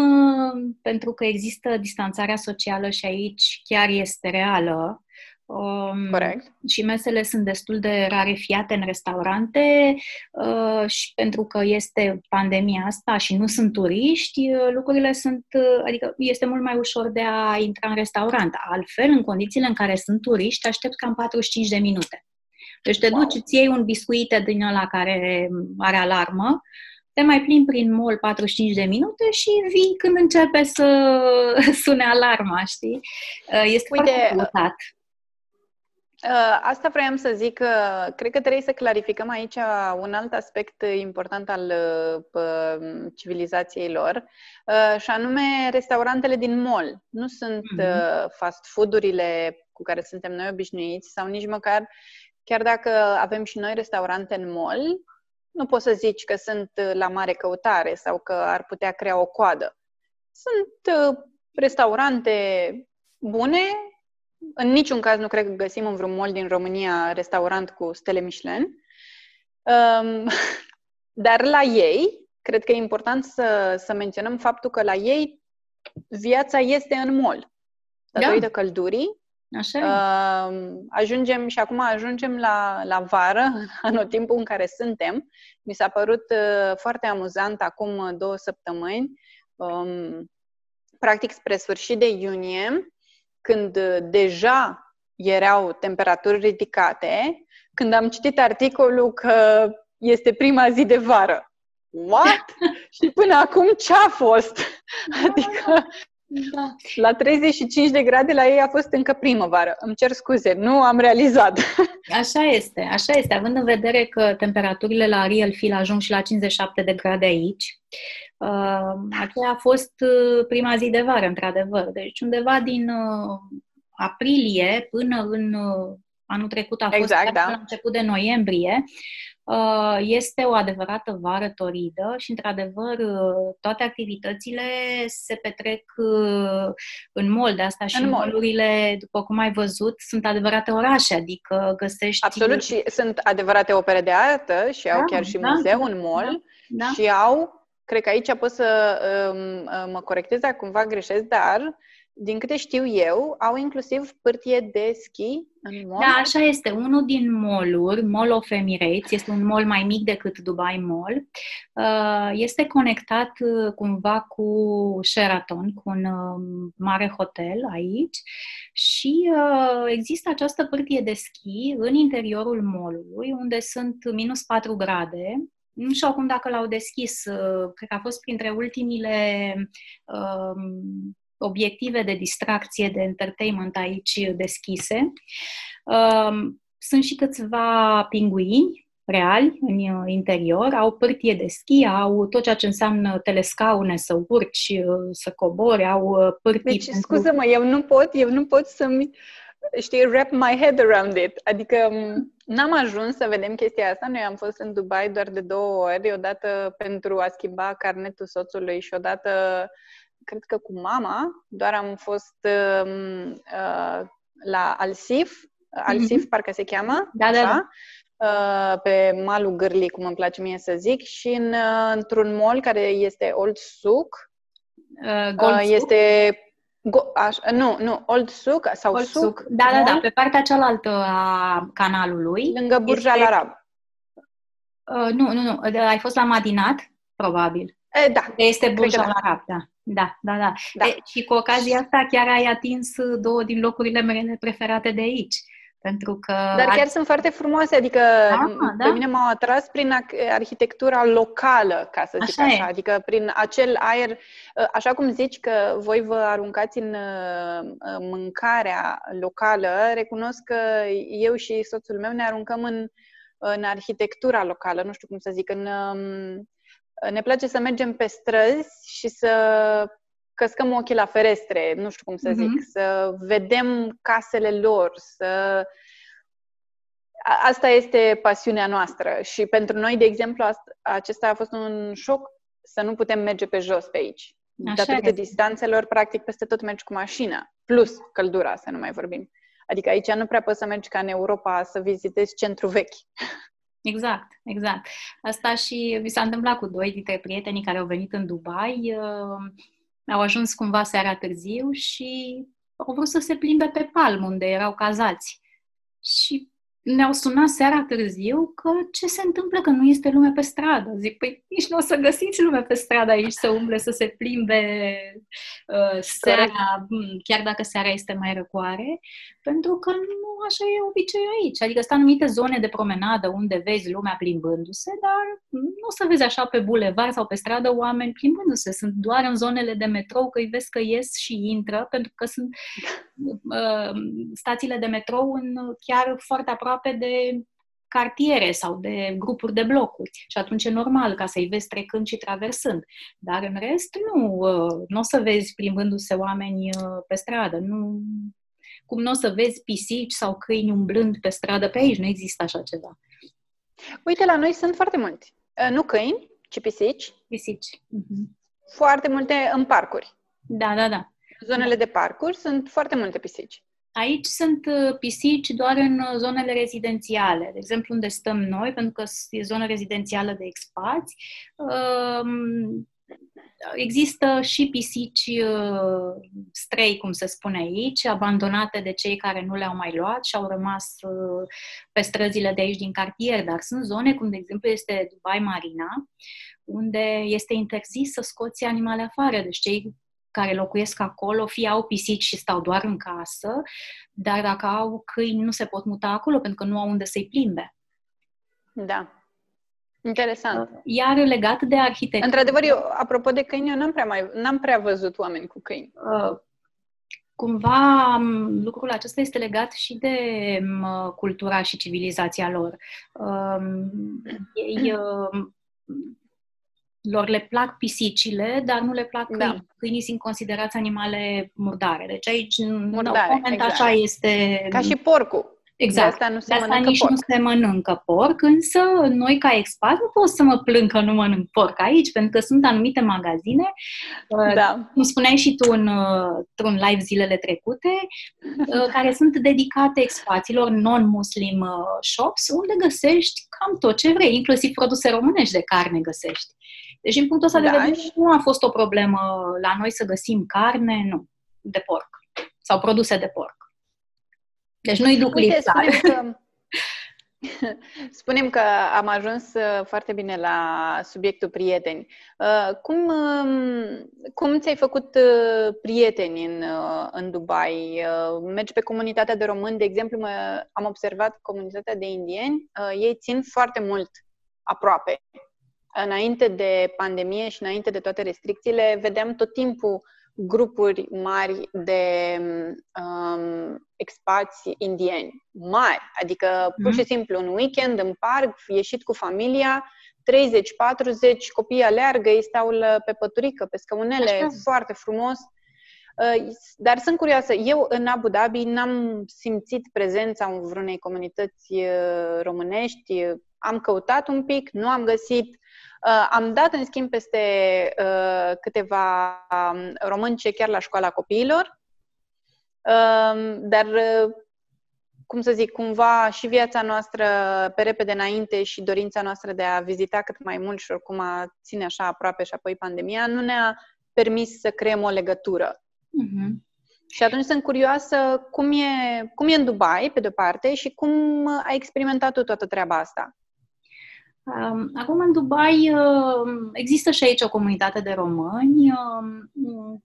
pentru că există distanțarea socială și aici chiar este reală, Um, Corect. Și mesele sunt destul de rarefiate în restaurante uh, și pentru că este pandemia asta și nu sunt turiști, uh, lucrurile sunt, uh, adică este mult mai ușor de a intra în restaurant. Altfel, în condițiile în care sunt turiști, aștept cam 45 de minute. Deci te wow. duci, îți iei un biscuit din ăla care are alarmă, te mai plimbi prin mall 45 de minute și vii când începe să [LAUGHS] sune alarma, știi? Uh, este Uite, foarte plătat. Uh, asta vreau să zic că cred că trebuie să clarificăm aici un alt aspect important al uh, civilizației lor, uh, și anume restaurantele din mall. Nu sunt mm-hmm. fast food-urile cu care suntem noi obișnuiți sau nici măcar, chiar dacă avem și noi restaurante în mall, nu poți să zici că sunt la mare căutare sau că ar putea crea o coadă. Sunt restaurante bune. În niciun caz nu cred că găsim în vreun mall din România restaurant cu stele Michelin. Um, [LAUGHS] dar la ei, cred că e important să, să menționăm faptul că la ei viața este în mall. Datorită da. căldurii. Așa uh, ajungem și acum ajungem la, la vară, [LAUGHS] în timpul în care suntem. Mi s-a părut uh, foarte amuzant acum două săptămâni, um, practic spre sfârșit de iunie, când deja erau temperaturi ridicate, când am citit articolul că este prima zi de vară. What? [LAUGHS] și până acum ce a fost? Adică da. La 35 de grade la ei a fost încă primăvară. Îmi cer scuze, nu am realizat. [LAUGHS] Așa este, așa este. Având în vedere că temperaturile la Real Feel ajung și la 57 de grade aici, uh, aceea a fost uh, prima zi de vară, într-adevăr. Deci undeva din uh, aprilie până în uh, anul trecut a fost exact, da. la început de noiembrie, Uh, este o adevărată vară toridă și, într-adevăr, uh, toate activitățile se petrec uh, în mall. De asta și molurile, după cum ai văzut, sunt adevărate orașe, adică găsești... Absolut, și sunt adevărate opere de artă și da, au chiar și da, muzeu da, în mall da, da. și au, cred că aici pot să um, mă corectez dacă cumva greșesc, dar din câte știu eu, au inclusiv pârtie de schi în mall. Da, așa este. Unul din mall-uri, Mall of Emirates, este un mall mai mic decât Dubai Mall, uh, este conectat uh, cumva cu Sheraton, cu un um, mare hotel aici și uh, există această pârtie de schi în interiorul mall-ului, unde sunt minus 4 grade, nu știu acum dacă l-au deschis, cred că a fost printre ultimile um, obiective de distracție, de entertainment aici deschise. Um, sunt și câțiva pinguini reali în interior, au pârtie de schi, au tot ceea ce înseamnă telescaune, să urci, să cobori, au uh, pârtii Deci, pentru... scuză-mă, eu nu pot, eu nu pot să-mi, știi, wrap my head around it. Adică n-am ajuns să vedem chestia asta. Noi am fost în Dubai doar de două ori, odată pentru a schimba carnetul soțului și odată cred că cu mama, doar am fost uh, uh, la Alsif, Alsif mm-hmm. parcă se cheamă, da, da, da. Uh, pe malul Gârli, cum îmi place mie să zic, și în, uh, într-un mall care este Old Souk. Uh, Gold uh, este Go, aș, nu, nu, Old Souk sau Old Souk. Da, da, da, pe partea cealaltă a canalului. Lângă Burj Al Arab. Uh, nu, nu, nu, ai fost la Madinat, probabil. E, da. Este Burj Al Arab, da. Da, da, da. da. E, și cu ocazia asta chiar ai atins două din locurile mele preferate de aici. Pentru că... Dar chiar sunt foarte frumoase, adică da, pe da. mine m-au atras prin arhitectura locală, ca să zic așa, așa. adică prin acel aer, ă, așa cum zici că voi vă aruncați în ă, mâncarea locală, recunosc că eu și soțul meu ne aruncăm în, în arhitectura locală, nu știu cum să zic, în ne place să mergem pe străzi și să căscăm ochii la ferestre, nu știu cum să zic, mm-hmm. să vedem casele lor, să... Asta este pasiunea noastră și pentru noi, de exemplu, acesta a fost un șoc să nu putem merge pe jos pe aici. Așa Datorită este. distanțelor, practic, peste tot mergi cu mașina, plus căldura, să nu mai vorbim. Adică aici nu prea poți să mergi ca în Europa să vizitezi centru vechi. Exact, exact. Asta și mi s-a întâmplat cu doi dintre prietenii care au venit în Dubai. Uh, au ajuns cumva seara târziu și au vrut să se plimbe pe palm, unde erau cazați. Și ne-au sunat seara târziu că ce se întâmplă că nu este lume pe stradă. Zic, păi nici nu o să găsiți lume pe stradă aici să umble, să se plimbe uh, seara, Corect. chiar dacă seara este mai răcoare, pentru că nu așa e obiceiul aici. Adică sunt anumite zone de promenadă unde vezi lumea plimbându-se, dar nu o să vezi așa pe bulevar sau pe stradă oameni plimbându-se. Sunt doar în zonele de metrou că îi vezi că ies și intră, pentru că sunt [LAUGHS] uh, stațiile de metrou în chiar foarte aproape de cartiere sau de grupuri de blocuri. Și atunci e normal ca să-i vezi trecând și traversând. Dar în rest, nu, uh, nu o să vezi plimbându-se oameni uh, pe stradă. Nu, cum nu o să vezi pisici sau câini umblând pe stradă pe aici. Nu există așa ceva. Uite, la noi sunt foarte mulți. Uh, nu câini, ci pisici. Pisici. Uh-huh. Foarte multe în parcuri. Da, da, da. Zonele de parcuri sunt foarte multe pisici. Aici sunt uh, pisici doar în uh, zonele rezidențiale. De exemplu, unde stăm noi, pentru că e zonă rezidențială de expați, um, există și pisici uh, strei, cum se spune aici, abandonate de cei care nu le-au mai luat și au rămas pe străzile de aici din cartier, dar sunt zone, cum de exemplu este Dubai Marina, unde este interzis să scoți animale afară. Deci cei care locuiesc acolo, fie au pisici și stau doar în casă, dar dacă au câini nu se pot muta acolo pentru că nu au unde să-i plimbe. Da. Interesant. Iar legat de arhitectură... Într-adevăr, eu, apropo de câini, eu n-am prea, mai, n-am prea văzut oameni cu câini. Uh, cumva lucrul acesta este legat și de cultura și civilizația lor. Uh, ei [CLEARS THROAT] uh, lor le plac pisicile, dar nu le plac da. câinii. Câinii sunt considerați animale murdare. Deci aici, murdare, moment, exact. așa este... Ca și porcul. Exact. De asta, nu se de asta nici porc. nu se mănâncă porc, însă noi ca expat nu pot să mă plâng că nu mănânc porc aici, pentru că sunt anumite magazine, uh, da. cum spuneai și tu în, uh, într-un live zilele trecute, uh, [LAUGHS] care sunt dedicate expaților non-muslim shops, unde găsești cam tot ce vrei, inclusiv produse românești de carne găsești. Deci, din punctul ăsta da, de vedere, nu a fost o problemă la noi să găsim carne, nu, de porc sau produse de porc. Deci nu-i duc Uite, lipsa. Spunem că, [LAUGHS] spunem că am ajuns uh, foarte bine la subiectul prieteni. Uh, cum, um, cum ți-ai făcut uh, prieteni în, în Dubai? Mergi pe comunitatea de români, de exemplu, am observat comunitatea de indieni, ei țin foarte mult aproape înainte de pandemie și înainte de toate restricțiile, vedeam tot timpul grupuri mari de um, expați indieni, mari, adică pur și mhm. simplu un weekend în parc, ieșit cu familia, 30-40 copii aleargă, ei stau pe păturică, pe scăunele, Așa. foarte frumos. Uh, dar sunt curioasă, eu în Abu Dhabi n-am simțit prezența vreunei comunități uh, românești, am căutat un pic, nu am găsit, Uh, am dat, în schimb, peste uh, câteva um, românce chiar la școala copiilor, uh, dar, uh, cum să zic, cumva și viața noastră pe repede înainte și dorința noastră de a vizita cât mai mult și oricum a ține așa aproape și apoi pandemia, nu ne-a permis să creăm o legătură. Uh-huh. Și atunci sunt curioasă cum e, cum e în Dubai, pe de-o parte, și cum ai experimentat tu toată treaba asta. Acum, în Dubai, există și aici o comunitate de români.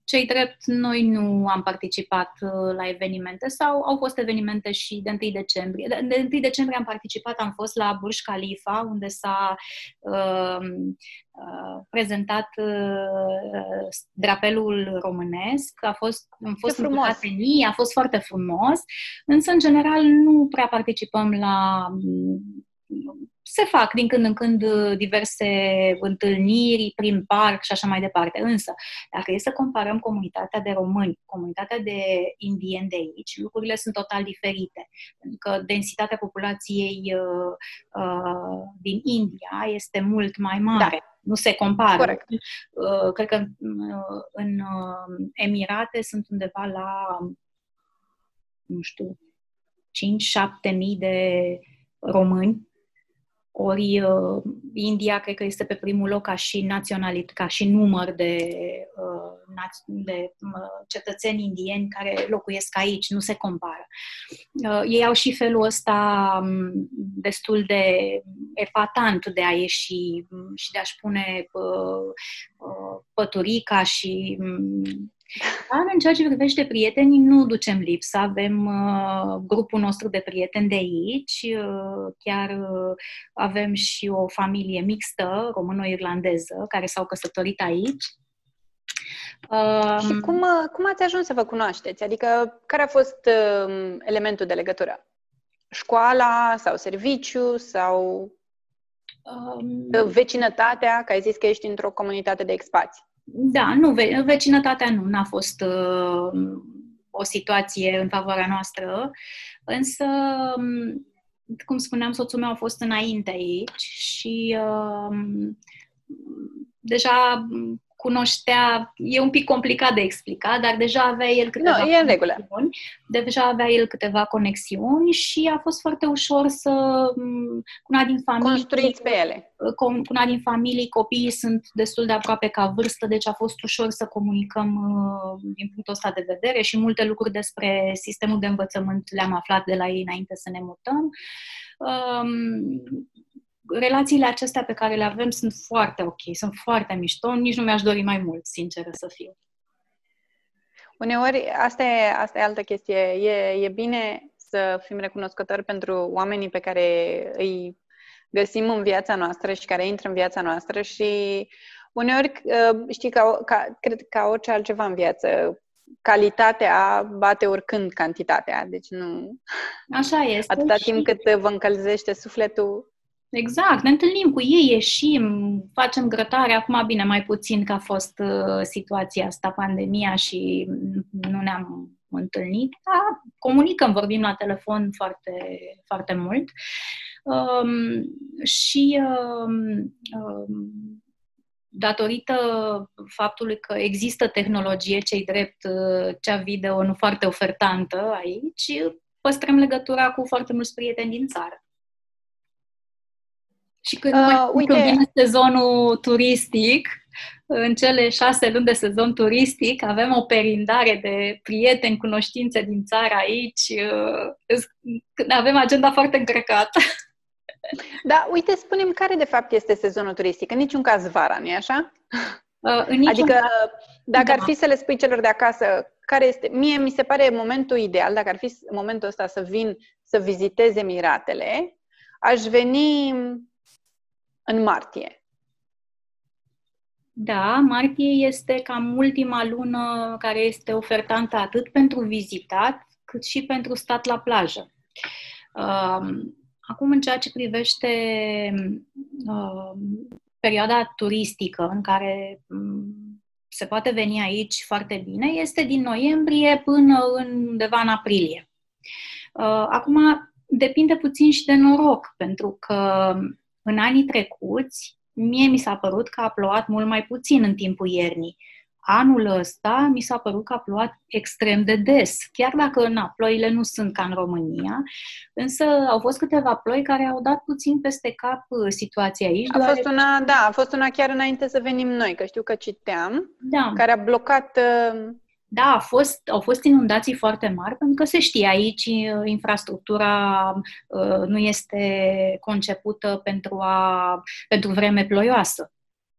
Cei drept, noi nu am participat uh, la evenimente sau au fost evenimente și de 1 decembrie. De 1 decembrie am participat, am fost la Burj Khalifa, unde s-a uh, uh, prezentat uh, drapelul românesc. A fost, am fost frumos. a fost foarte frumos, însă, în general, nu prea participăm la se fac din când în când uh, diverse întâlniri prin parc și așa mai departe. Însă, dacă e să comparăm comunitatea de români, comunitatea de indieni de aici, lucrurile sunt total diferite. Pentru că densitatea populației uh, uh, din India este mult mai mare. Da. Nu se compară. Corect. Uh, cred că uh, în uh, Emirate sunt undeva la, nu știu, 5-7 mii de români ori uh, India cred că este pe primul loc ca și naționalit, ca și număr de, uh, de uh, cetățeni indieni care locuiesc aici, nu se compară. Ei au și felul ăsta um, destul de epatant de a ieși um, și de a-și pune păturica și um, dar în ceea ce privește prietenii, nu ducem lipsă. Avem uh, grupul nostru de prieteni de aici, uh, chiar uh, avem și o familie mixtă, româno-irlandeză, care s-au căsătorit aici. Uh, și cum, uh, cum ați ajuns să vă cunoașteți? Adică, care a fost uh, elementul de legătură? Școala sau serviciu sau um, vecinătatea, că ai zis că ești într-o comunitate de expați? Da, nu, ve- vecinătatea nu, n-a fost uh, o situație în favoarea noastră, însă, um, cum spuneam, soțul meu a fost înainte aici și uh, deja cunoștea, e un pic complicat de explicat, dar deja avea el câteva no, e în regulă. deja avea el câteva conexiuni și a fost foarte ușor să cu una din familii construiți pe ele. Cu una din familii, copiii sunt destul de aproape ca vârstă, deci a fost ușor să comunicăm uh, din punctul ăsta de vedere și multe lucruri despre sistemul de învățământ le-am aflat de la ei înainte să ne mutăm. Um, relațiile acestea pe care le avem sunt foarte ok, sunt foarte mișto, nici nu mi-aș dori mai mult, sinceră să fiu. Uneori, asta e, asta e altă chestie. E, e bine să fim recunoscători pentru oamenii pe care îi găsim în viața noastră și care intră în viața noastră și uneori, uh, știi, ca, ca, cred că ca orice altceva în viață, calitatea bate oricând cantitatea. Deci nu... Așa este. Atâta și... timp cât vă încălzește sufletul, Exact, ne întâlnim cu ei, ieșim, facem grătare. Acum, bine, mai puțin că a fost uh, situația asta, pandemia și nu ne-am întâlnit, dar comunicăm, vorbim la telefon foarte, foarte mult. Um, și um, um, datorită faptului că există tehnologie, cei drept, uh, cea video nu foarte ofertantă aici, păstrăm legătura cu foarte mulți prieteni din țară. Și când, uh, uite... când vine sezonul turistic, în cele șase luni de sezon turistic, avem o perindare de prieteni, cunoștințe din țară aici. Uh, avem agenda foarte încărcată. [LAUGHS] Da, uite, spunem care de fapt este sezonul turistic. În niciun caz vara, nu-i așa? Uh, în adică, caz... dacă da. ar fi să le spui celor de acasă, care este... Mie mi se pare momentul ideal, dacă ar fi momentul ăsta să vin să viziteze Miratele, aș veni în martie. Da, martie este cam ultima lună care este ofertantă atât pentru vizitat, cât și pentru stat la plajă. Um, acum, în ceea ce privește um, perioada turistică în care um, se poate veni aici foarte bine, este din noiembrie până undeva în aprilie. Uh, acum, depinde puțin și de noroc, pentru că în anii trecuți, mie mi s-a părut că a plouat mult mai puțin în timpul iernii. Anul ăsta mi s-a părut că a plouat extrem de des, chiar dacă na, ploile nu sunt ca în România, însă au fost câteva ploi care au dat puțin peste cap uh, situația aici. A fost una, da, a fost una chiar înainte să venim noi, că știu că citeam, da. care a blocat uh, da, a fost, au fost inundații foarte mari, pentru că se știe, aici uh, infrastructura uh, nu este concepută pentru, a, pentru vreme ploioasă.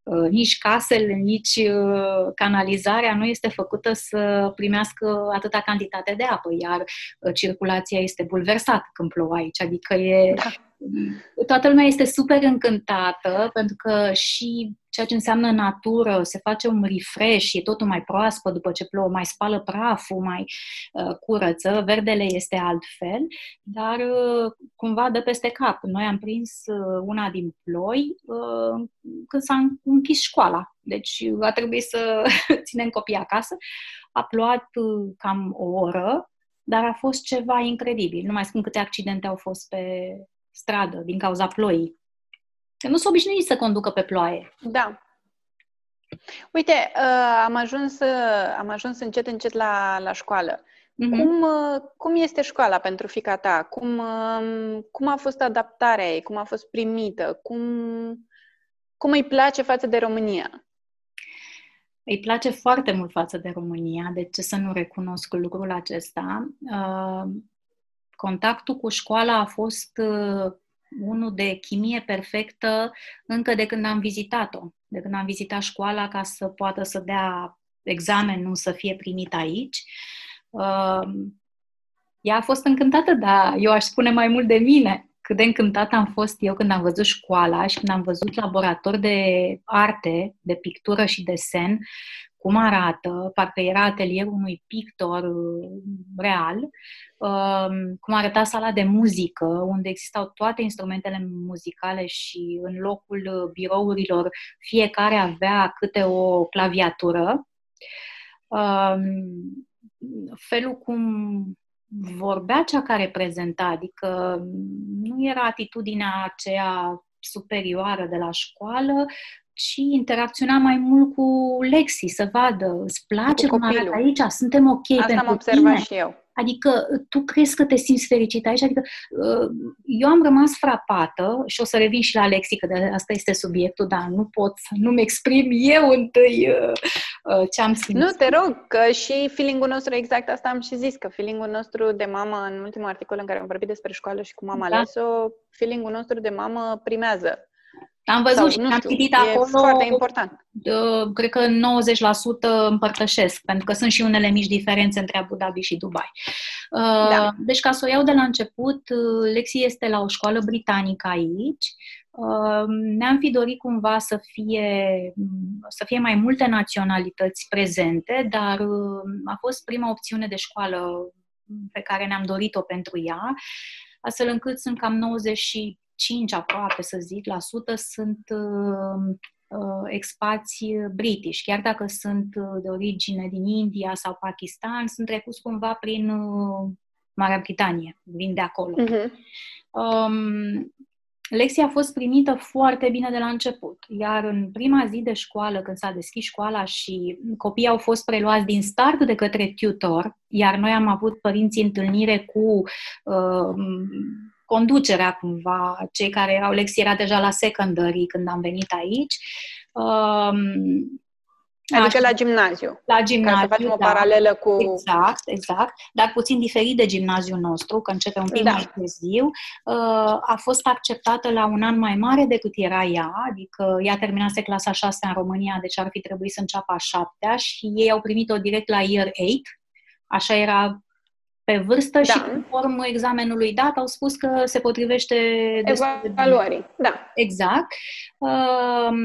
Uh, nici casele, nici uh, canalizarea nu este făcută să primească atâta cantitate de apă, iar uh, circulația este bulversată când plouă aici, adică e... Da. Toată lumea este super încântată pentru că și ceea ce înseamnă natură, se face un refresh, e totul mai proaspăt după ce plouă, mai spală praful, mai uh, curăță, verdele este altfel, dar uh, cumva dă peste cap. Noi am prins uh, una din ploi uh, când s-a închis școala, deci va trebui să [LAUGHS] ținem copiii acasă. A plouat uh, cam o oră, dar a fost ceva incredibil. Nu mai spun câte accidente au fost pe stradă din cauza ploii. Că nu sunt obișnuiți să conducă pe ploaie. Da. Uite, uh, am ajuns, uh, am ajuns încet, încet la, la școală. Mm-hmm. Cum, uh, cum este școala pentru fica ta? Cum, uh, cum a fost adaptarea ei? Cum a fost primită? Cum, cum îi place față de România? Îi place foarte mult față de România, de ce să nu recunosc lucrul acesta? Uh, contactul cu școala a fost uh, unul de chimie perfectă încă de când am vizitat-o, de când am vizitat școala ca să poată să dea examen, nu să fie primit aici. Uh, ea a fost încântată, dar eu aș spune mai mult de mine. Cât de încântată am fost eu când am văzut școala și când am văzut laborator de arte, de pictură și desen, cum arată, parcă era atelierul unui pictor uh, real, um, cum arăta sala de muzică, unde existau toate instrumentele muzicale și în locul uh, birourilor fiecare avea câte o claviatură. Um, felul cum vorbea cea care prezenta, adică nu era atitudinea aceea superioară de la școală, ci interacționa mai mult cu Lexi, să vadă, îți place cum arată aici, suntem ok Asta pentru am observat tine. și eu. Adică tu crezi că te simți fericit aici? Adică uh, eu am rămas frapată și o să revin și la Alexi, că de asta este subiectul, dar nu pot să nu-mi exprim eu întâi uh, uh, ce am simțit. Nu, te rog, că și feeling-ul nostru, exact asta am și zis, că feeling-ul nostru de mamă, în ultimul articol în care am vorbit despre școală și cum am Da. ales-o, feeling-ul nostru de mamă primează. Am văzut Sau, și nu am știu, citit e acolo, foarte important. uh, cred că 90% împărtășesc, pentru că sunt și unele mici diferențe între Abu Dhabi și Dubai. Uh, Da. Deci, ca să o iau de la început, uh, Lexi este la o școală britanică aici. Uh, Ne-am fi dorit cumva să fie, să fie mai multe naționalități prezente, dar uh, a fost prima opțiune de școală pe care ne-am dorit-o pentru ea, astfel încât sunt cam 95 aproape, să zic, la sută sunt uh, uh, expați british, chiar dacă sunt uh, de origine din India sau Pakistan, sunt trecuți cumva prin uh, Marea Britanie, vin de acolo. Mhm. Um, Lexi a fost primită foarte bine de la început, iar în prima zi de școală, când s-a deschis școala și copiii au fost preluați din start de către tutor, iar noi am avut părinții întâlnire cu uh, conducerea cumva, cei care erau, Lexi era deja la secondary când am venit aici, um, Adică Așa. la gimnaziu. la Ca gimnaziu, să facem o da. paralelă cu... Exact, exact, dar puțin diferit de gimnaziul nostru, că începe un pic Da. mai târziu. Uh, A fost acceptată la un an mai mare decât era ea, adică ea terminase clasa 6 în România, deci ar fi trebuit să înceapă a 7 și ei au primit-o direct la Year 8. Așa era pe vârstă Da. și conform examenului dat au spus că se potrivește destul de bine. Evaluării. Da. Exact. Um,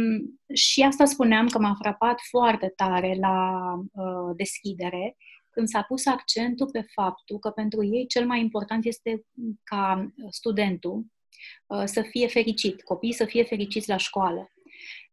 și asta spuneam că m-a frapat foarte tare la uh, deschidere, când s-a pus accentul pe faptul că pentru ei cel mai important este ca studentul uh, să fie fericit, copiii să fie fericiți la școală.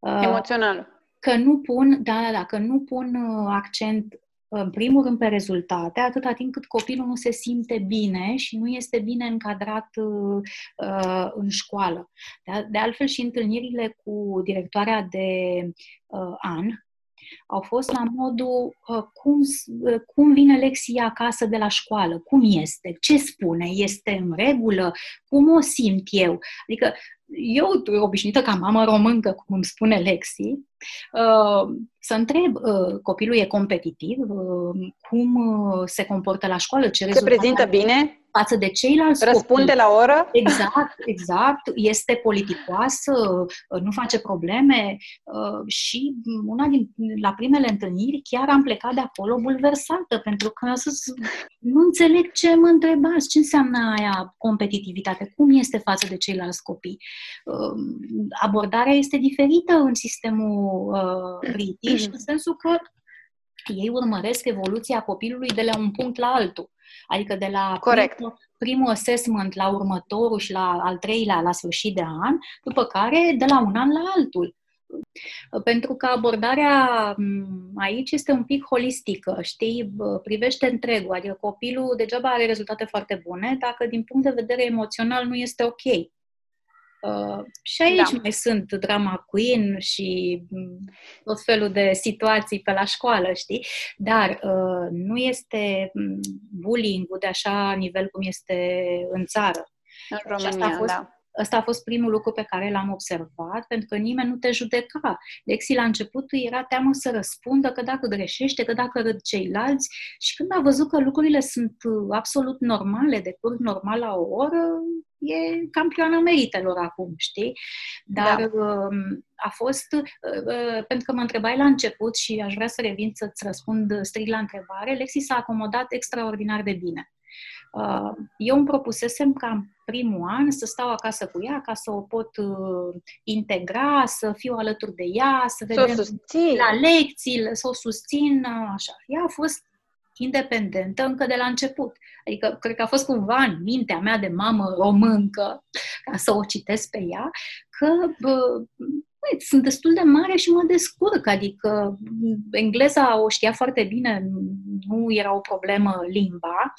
Uh, Emoțional. că nu pun, da, da, da, că nu pun uh, accent în primul rând pe rezultate, atâta timp cât copilul nu se simte bine și nu este bine încadrat uh, uh, în școală. De, de altfel și întâlnirile cu directoarea de uh, an au fost la modul uh, cum, s- uh, cum vine Lexia acasă de la școală, cum este, ce spune, este în regulă, cum o simt eu. Adică eu, obișnuită ca mamă româncă, cum îmi spune Lexi, uh, să întreb, uh, copilul e competitiv, uh, cum uh, se comportă la școală, ce Se rezultate prezintă are? bine, față de ceilalți răspunde copii. la oră. Exact, exact. Este politicoasă, uh, nu face probleme uh, și una din, la primele întâlniri chiar am plecat de acolo bulversată, pentru că am spus, nu înțeleg ce mă întrebați, ce înseamnă aia competitivitate, cum este față de ceilalți copii. Uh, Abordarea este diferită în sistemul uh, british, în sensul că ei urmăresc evoluția copilului de la un punct la altul. Adică de la Corect. primul, primul assessment la următorul și la al treilea la sfârșit de an, după care de la un an la altul. Pentru că abordarea m, aici este un pic holistică, știi, bă, privește întregul, adică copilul degeaba are rezultate foarte bune dacă din punct de vedere emoțional nu este ok. Uh, și aici Da. mai sunt drama queen și m, tot felul de situații pe la școală, știi? Dar uh, nu este m, bullying-ul de așa nivel cum este în țară. În Și asta a România, fost- da. Ăsta a fost primul lucru pe care l-am observat, pentru că nimeni nu te judeca. Lexi la început îi era teamă să răspundă că dacă greșește, că dacă râd ceilalți și când a văzut că lucrurile sunt uh, absolut normale, decurg normal la o oră, e campioana meritelor acum, știi? Dar um, a fost, uh, uh, pentru că mă întrebai la început și aș vrea să revin să-ți răspund strict la întrebare, Lexi s-a acomodat extraordinar de bine. Uh, Eu îmi propusesem ca în primul an să stau acasă cu ea, ca să o pot uh, integra, să fiu alături de ea, să Să o vedem susții. la lecții, să o susțin, uh, așa. Ea a fost independentă încă de la început. Adică, cred că a fost cumva în mintea mea de mamă româncă, [LAUGHS] ca să o citesc pe ea, că bă, băi, sunt destul de mare și mă descurc, adică engleza o știa foarte bine, nu era o problemă limba.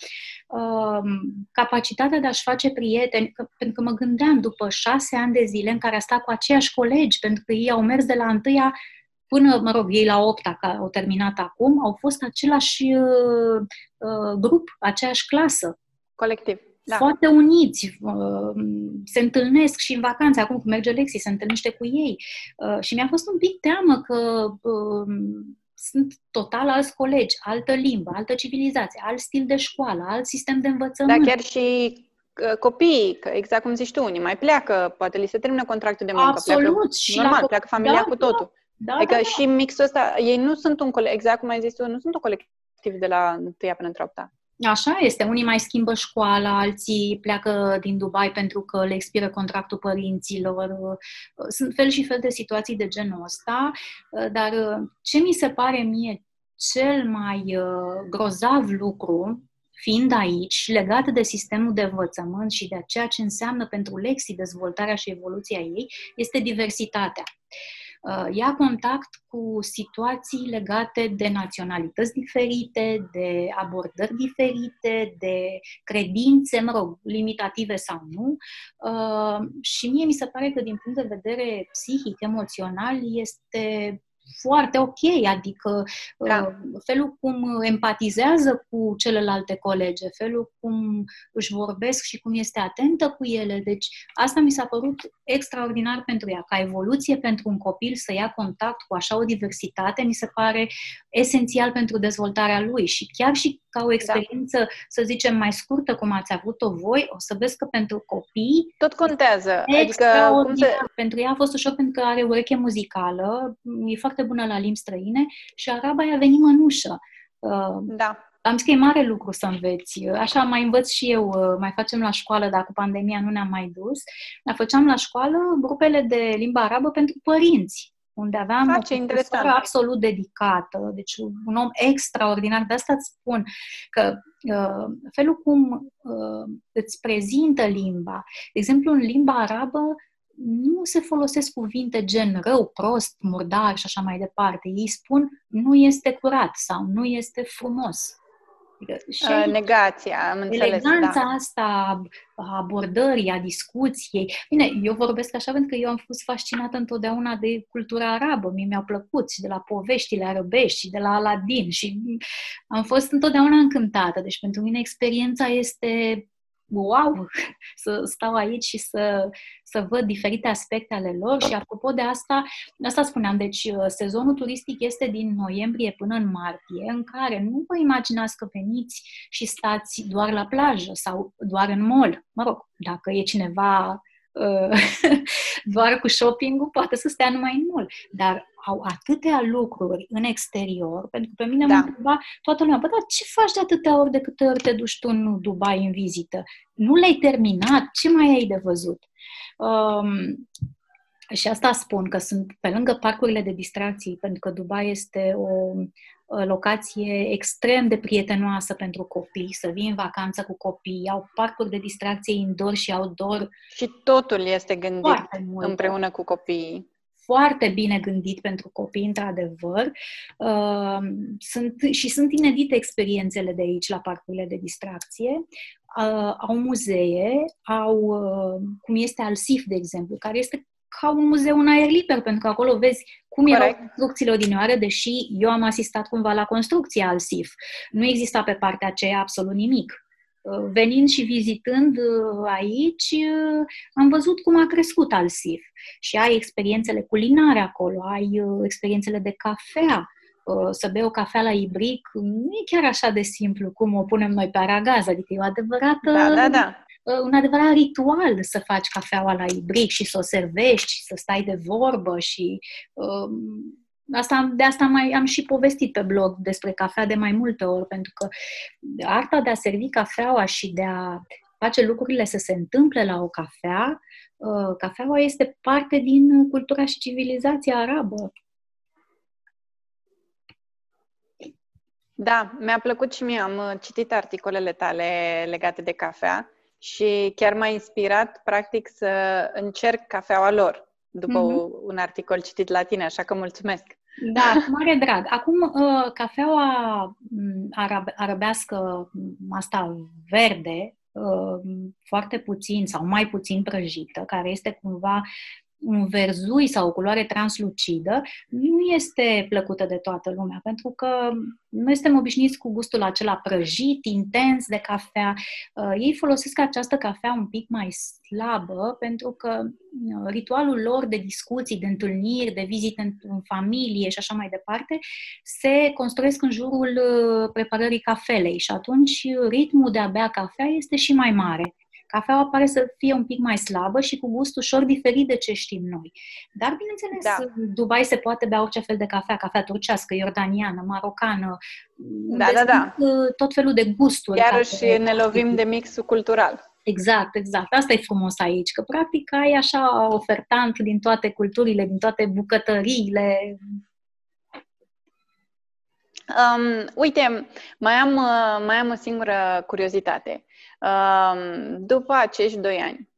Um, capacitatea de a-și face prieteni, că, pentru că mă gândeam după șase ani de zile în care a stat cu aceiași colegi, pentru că ei au mers de la întâia până, mă rog, ei la opta, care au terminat acum, au fost același uh, uh, grup, aceeași clasă. Colectiv. Da. Foarte uniți, uh, se întâlnesc și în vacanțe, acum cum merge Lexi, se întâlnește cu ei. Uh, și mi-a fost un pic teamă că uh, sunt total alți colegi, altă limbă, altă civilizație, alt stil de școală, alt sistem de învățământ. Da, chiar și copiii, că exact cum zici tu, unii mai pleacă, poate li se termină contractul de muncă, Absolut. pleacă, și normal, la... pleacă familia da, cu totul. Da. Da, adică da, da. și mixul ăsta, ei nu sunt un colectiv, exact cum ai zis tu, nu sunt un colectiv de la întâia până într opta. Așa este. Unii mai schimbă școala, alții pleacă din Dubai pentru că le expiră contractul părinților. Sunt fel și fel de situații de genul ăsta, dar ce mi se pare mie cel mai grozav lucru, fiind aici, legat de sistemul de învățământ și de ceea ce înseamnă pentru Lexi dezvoltarea și evoluția ei, este diversitatea. Uh, ia contact cu situații legate de naționalități diferite, de abordări diferite, de credințe, mă rog, limitative sau nu. Uh, și mie mi se pare că, din punct de vedere psihic, emoțional, este foarte ok, adică da. Uh, felul cum empatizează cu celelalte colege, felul cum își vorbesc și cum este atentă cu ele. Deci asta mi s-a părut extraordinar pentru ea. Ca evoluție pentru un copil să ia contact cu așa o diversitate, mi se pare esențial pentru dezvoltarea lui și chiar și ca o da. experiență, da. să zicem, mai scurtă, cum ați avut-o voi, o să vezi că pentru copii... Tot contează. Adică, cum se... Pentru ea a fost ușor pentru că are ureche muzicală, e foarte bună la limbi străine și araba i-a venit mănușă. Uh, da. Am zis că e mare lucru să înveți. Așa mai învăț și eu, uh, mai facem la școală, dacă pandemia nu ne-a mai dus. Dar făceam la școală grupele de limba arabă pentru părinți unde aveam Face, o profesoară absolut dedicată, deci un om extraordinar. De asta îți spun că uh, felul cum uh, îți prezintă limba, de exemplu, în limba arabă, nu se folosesc cuvinte gen rău, prost, murdar și așa mai departe. Ei spun nu este curat sau nu este frumos. Adică și uh, Negația, am înțeles, Eleganța da. asta a abordării, a discuției. Bine, eu vorbesc așa pentru că eu am fost fascinată întotdeauna de cultura arabă. Mie mi-au plăcut și de la poveștile arabești și de la Aladdin și am fost întotdeauna încântată. Deci pentru mine experiența este wow, [LAUGHS] să stau aici și să, să văd diferite aspecte ale lor și apropo de asta, asta spuneam, deci uh, sezonul turistic este din noiembrie până în martie, în care nu vă imaginați că veniți și stați doar la plajă sau doar în mall. Mă rog, dacă e cineva uh, [LAUGHS] doar cu shopping-ul, poate să stea numai în mall. Dar au atâtea lucruri în exterior, pentru că pe mine da. mă întreba toată lumea, bă, dar ce faci de atâtea ori de câte ori te duci tu în Dubai în vizită? Nu le-ai terminat? Ce mai ai de văzut? Um, și asta spun, că sunt pe lângă parcurile de distracții, pentru că Dubai este o locație extrem de prietenoasă pentru copii, să vii în vacanță cu copii, au parcuri de distracție indoor și outdoor. Și totul este gândit împreună cu copiii foarte bine gândit pentru copii, într-adevăr. Uh, sunt, și sunt inedite experiențele de aici la parcurile de distracție. Uh, au muzee, au, uh, cum este Alsif, de exemplu, care este ca un muzeu în aer liber, pentru că acolo vezi cum Corect. erau construcțiile odinioare, deși eu am asistat cumva la construcția al SIF. Nu exista pe partea aceea absolut nimic. Uh, venind și vizitând uh, aici, uh, am văzut cum a crescut al SIF. Și ai experiențele culinare acolo, ai experiențele de cafea, să bei o cafea la ibric, nu e chiar așa de simplu cum o punem noi pe aragaz, adică e o adevărată da, da, da un adevărat ritual să faci cafeaua la ibric și să o servești și să stai de vorbă și um, asta, de asta mai am și povestit pe blog despre cafea de mai multe ori, pentru că arta de a servi cafeaua și de a face lucrurile să se întâmple la o cafea, uh, cafeaua este parte din cultura și civilizația arabă. Da, mi-a plăcut și mie, am uh, citit articolele tale legate de cafea și chiar m-a inspirat, practic, să încerc cafeaua lor. după mm-hmm. un articol citit la tine, așa că mulțumesc. Da, cu mare drag. Acum, uh, cafeaua mm, arab- arabească, mm, asta verde, uh, foarte puțin sau mai puțin prăjită, care este cumva un verzui sau o culoare translucidă, nu este plăcută de toată lumea, pentru că noi suntem obișnuiți cu gustul acela prăjit, intens de cafea. Uh, ei folosesc această cafea un pic mai slabă, pentru că uh, ritualul lor de discuții, de întâlniri, de vizite în, în familie și așa mai departe, se construiesc în jurul uh, preparării cafelei și atunci ritmul de a bea cafea este și mai mare. Cafeaua pare să fie un pic mai slabă și cu gust ușor diferit de ce știm noi. Dar, bineînțeles, da. în Dubai se poate bea orice fel de cafea, cafea turcească, iordaniană, marocană, da, da, da. Uh, tot felul de gusturi. Iarăși ne lovim de mixul cultural. Exact, exact. Asta e frumos aici, că practic ai așa ofertant din toate culturile, din toate bucătăriile. Um, uite, mai am, uh, mai am o singură curiozitate. După acești doi ani,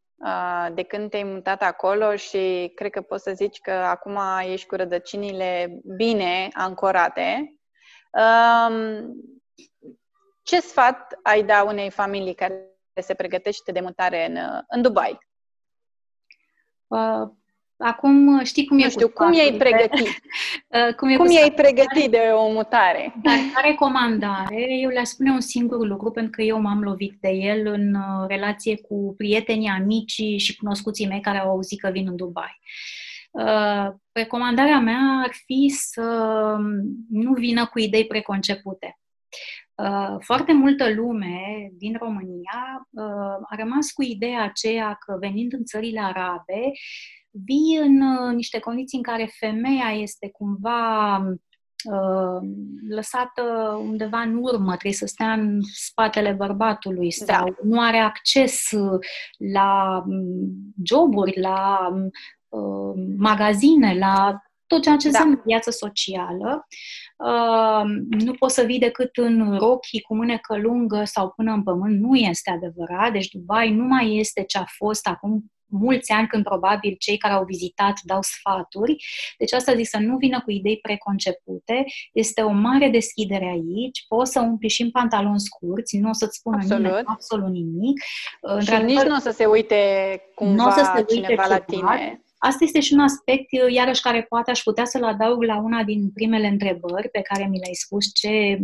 de când te-ai mutat acolo și cred că poți să zici că acum ești cu rădăcinile bine ancorate, ce sfat ai da unei familii care se pregătește de mutare în, în Dubai? Uh, Acum știi cum e Nu știu, cum i-ai pregătit? [LAUGHS] Uh, cum, e cum i-ai pregătit de o mutare? Dar ca recomandare, eu le spune un singur lucru, pentru că eu m-am lovit de el în uh, relație cu prietenii, amicii și cunoscuții mei care au auzit că vin în Dubai. Uh, recomandarea mea ar fi să nu vină cu idei preconcepute. Foarte multă lume din România a rămas cu ideea aceea că venind în țările arabe, vii în uh, niște condiții în care femeia este cumva uh, lăsată undeva în urmă, trebuie să stea în spatele bărbatului da. sau da. nu are acces la mm, joburi, la uh, magazine, la tot ceea ce da. înseamnă viață socială. Uh, nu poți să vii decât în rochii cu mânecă lungă sau până în pământ. Nu este adevărat. Deci Dubai nu mai este ce a fost acum mulți ani când probabil cei care au vizitat dau sfaturi. Deci asta zic să nu vină cu idei preconcepute. Este o mare deschidere aici. Poți să umpli și în pantaloni scurți, nu o să-ți spună absolut. nimeni absolut nimic. Și nici nu o să se uite cumva o să se uite cineva la tine. Asta este și un aspect, iarăși, care poate aș putea să-l adaug la una din primele întrebări pe care mi le-ai spus, ce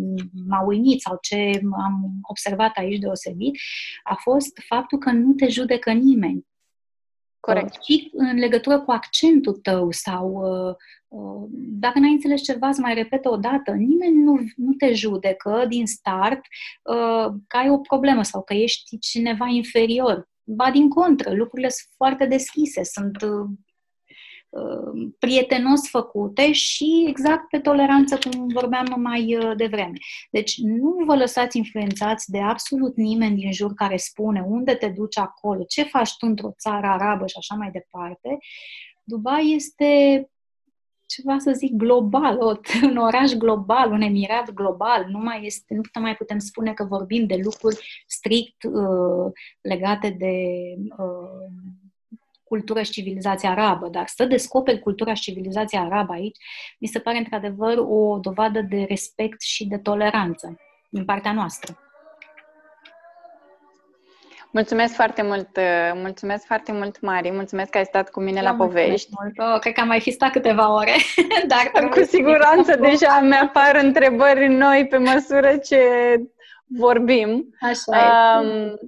m-a uimit sau ce am observat aici deosebit, a fost faptul că nu te judecă nimeni. Corect. Și în legătură cu accentul tău sau uh, uh, dacă n-ai înțeles ceva, să mai repete o dată. Nimeni nu, nu te judecă din start uh, că ai o problemă sau că ești cineva inferior. Ba din contră, lucrurile sunt foarte deschise, sunt Uh, prietenos făcute și exact pe toleranță, cum vorbeam mai uh, devreme. Deci nu vă lăsați influențați de absolut nimeni din jur care spune unde te duci acolo, ce faci tu într-o țară arabă și așa mai departe. Dubai este ceva să zic global, o, [LAUGHS] un oraș global, un emirat global, nu mai este, nu mai putem spune că vorbim de lucruri strict uh, legate de uh, cultură și civilizația arabă, dar să descoperi cultura și civilizația arabă aici, mi se pare într-adevăr o dovadă de respect și de toleranță din partea noastră. Mulțumesc foarte mult, uh, mulțumesc foarte mult, Mari, mulțumesc că ai stat cu mine la povești. Mult. Oh, cred că am mai fi stat câteva ore, [LAUGHS] dar cu siguranță deja mi-apar întrebări noi pe măsură ce vorbim. Așa um,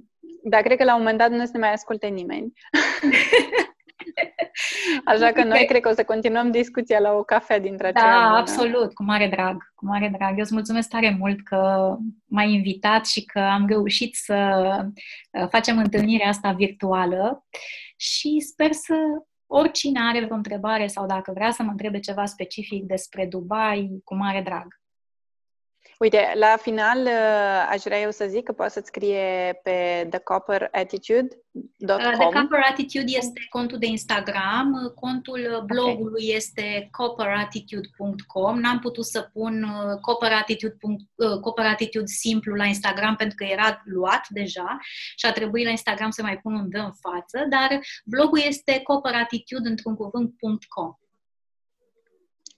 dar cred că la un moment dat nu se mai asculte nimeni. [LAUGHS] Așa că noi cred că o să continuăm discuția la o cafea dintre Da, bună. absolut, cu mare drag, cu mare drag. Eu îți mulțumesc tare mult că m-ai invitat și că am reușit să uh, facem întâlnirea asta virtuală și sper să oricine are vreo întrebare sau dacă vrea să mă întrebe ceva specific despre Dubai, cu mare drag. Uite, la final uh, aș vrea eu să zic că poți să-ți scrie pe thecopperatitude.com uh, The Copper Attitude este contul de Instagram, contul blogului okay. este copperattitude.com. N-am putut să pun copperattitude, copperattitude simplu la Instagram pentru că era luat deja și a trebuit la Instagram să mai pun un dă în față, dar blogul este copperattitude într-un cuvânt.com.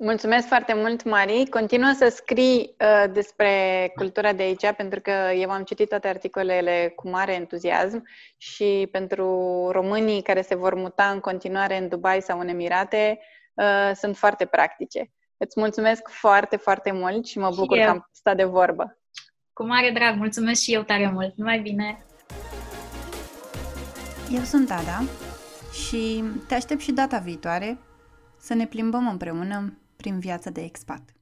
Mulțumesc foarte mult, Mari. Continuă să scrii uh, despre cultura de aici, pentru că eu am citit toate articolele cu mare entuziasm și pentru românii care se vor muta în continuare în Dubai sau în Emirate, uh, sunt foarte practice. Îți mulțumesc foarte, foarte mult și mă bucur și că am stat de vorbă. Cu mare drag, mulțumesc și eu tare mult. Numai bine! Eu sunt Ada și te aștept și data viitoare să ne plimbăm împreună prin viața de expat.